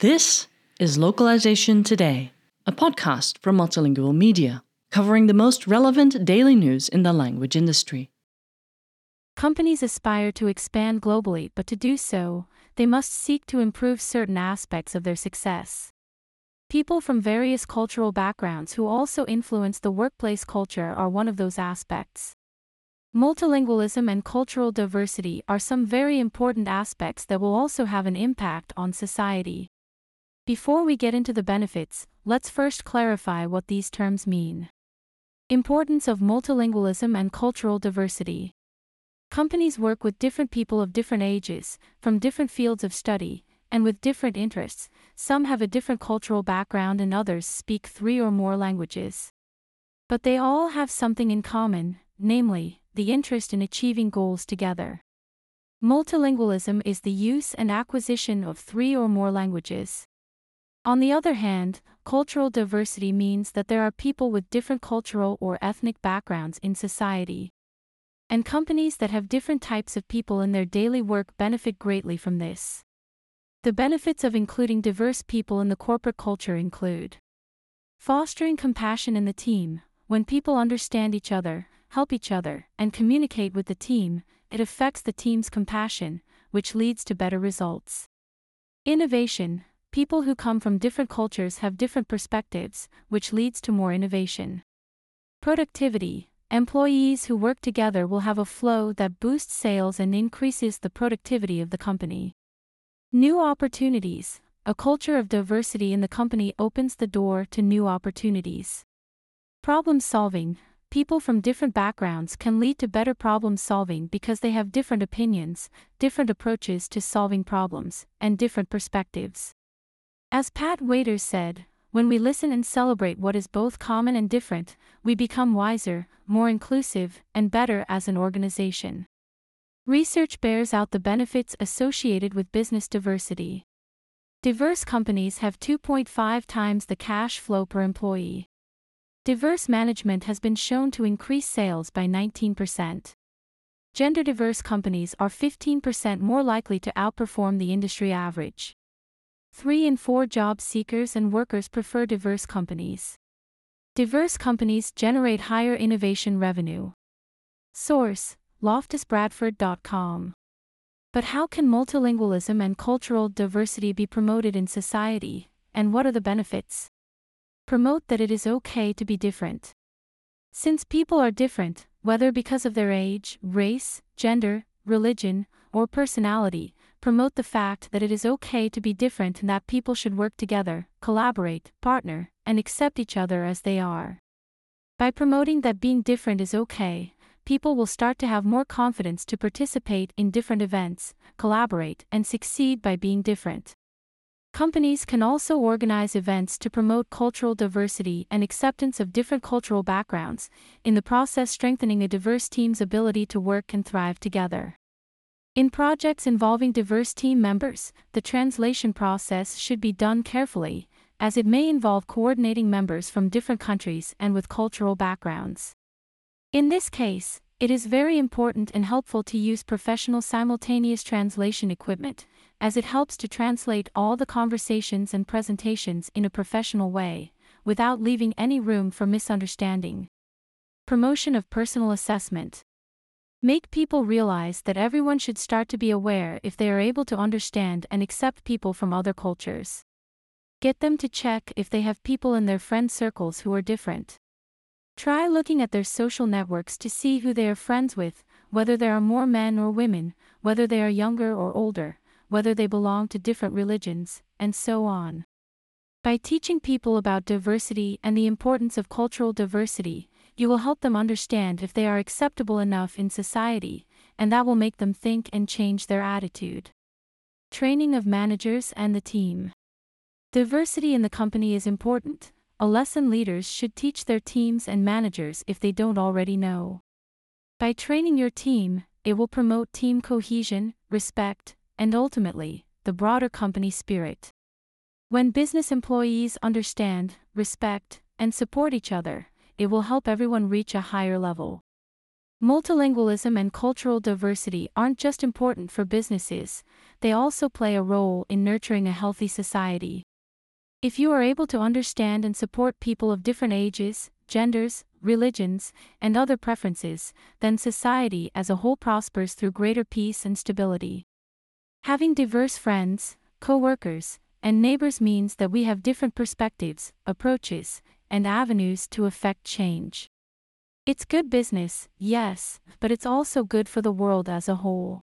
This is Localization Today, a podcast from Multilingual Media, covering the most relevant daily news in the language industry. Companies aspire to expand globally, but to do so, they must seek to improve certain aspects of their success. People from various cultural backgrounds who also influence the workplace culture are one of those aspects. Multilingualism and cultural diversity are some very important aspects that will also have an impact on society. Before we get into the benefits, let's first clarify what these terms mean. Importance of multilingualism and cultural diversity. Companies work with different people of different ages, from different fields of study, and with different interests. Some have a different cultural background and others speak three or more languages. But they all have something in common, namely, the interest in achieving goals together. Multilingualism is the use and acquisition of three or more languages. On the other hand, cultural diversity means that there are people with different cultural or ethnic backgrounds in society. And companies that have different types of people in their daily work benefit greatly from this. The benefits of including diverse people in the corporate culture include fostering compassion in the team. When people understand each other, help each other, and communicate with the team, it affects the team's compassion, which leads to better results. Innovation people who come from different cultures have different perspectives, which leads to more innovation. Productivity employees who work together will have a flow that boosts sales and increases the productivity of the company. New opportunities a culture of diversity in the company opens the door to new opportunities. Problem solving people from different backgrounds can lead to better problem solving because they have different opinions, different approaches to solving problems, and different perspectives. As Pat Wadors said, when we listen and celebrate what is both common and different, we become wiser, more inclusive, and better as an organization. Research bears out the benefits associated with business diversity. Diverse companies have 2.5 times the cash flow per employee. Diverse management has been shown to increase sales by 19%. Gender diverse companies are 15% more likely to outperform the industry average. Three in four job seekers and workers prefer diverse companies. Diverse companies generate higher innovation revenue. Source LoftusBradford.com. But how can multilingualism and cultural diversity be promoted in society, and what are the benefits? Promote that it is okay to be different. Since people are different, whether because of their age, race, gender, religion, or personality, promote the fact that it is okay to be different and that people should work together, collaborate, partner, and accept each other as they are. By promoting that being different is okay, people will start to have more confidence to participate in different events, collaborate, and succeed by being different. Companies can also organize events to promote cultural diversity and acceptance of different cultural backgrounds, in the process, strengthening a diverse team's ability to work and thrive together. In projects involving diverse team members, the translation process should be done carefully, as it may involve coordinating members from different countries and with cultural backgrounds. In this case, it is very important and helpful to use professional simultaneous translation equipment, as it helps to translate all the conversations and presentations in a professional way, without leaving any room for misunderstanding. Promotion of personal assessment. Make people realize that everyone should start to be aware if they are able to understand and accept people from other cultures. Get them to check if they have people in their friend circles who are different. Try looking at their social networks to see who they are friends with, whether there are more men or women, whether they are younger or older, whether they belong to different religions, and so on. By teaching people about diversity and the importance of cultural diversity, you will help them understand if they are acceptable enough in society, and that will make them think and change their attitude. Training of managers and the team. Diversity in the company is important, a lesson leaders should teach their teams and managers if they don't already know. By training your team, it will promote team cohesion, respect, and ultimately, the broader company spirit. When business employees understand, respect, and support each other, it will help everyone reach a higher level. Multilingualism and cultural diversity aren't just important for businesses, they also play a role in nurturing a healthy society. If you are able to understand and support people of different ages, genders, religions, and other preferences, then society as a whole prospers through greater peace and stability. Having diverse friends, co workers, and neighbors means that we have different perspectives, approaches, and avenues to effect change. It's good business, yes, but it's also good for the world as a whole.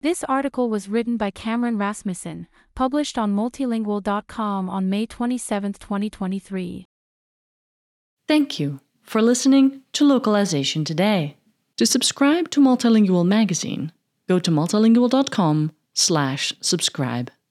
This article was written by Cameron Rasmussen, published on multilingual.com on May 27, 2023. Thank you for listening to Localization Today. To subscribe to Multilingual magazine, go to multilingual.com/subscribe.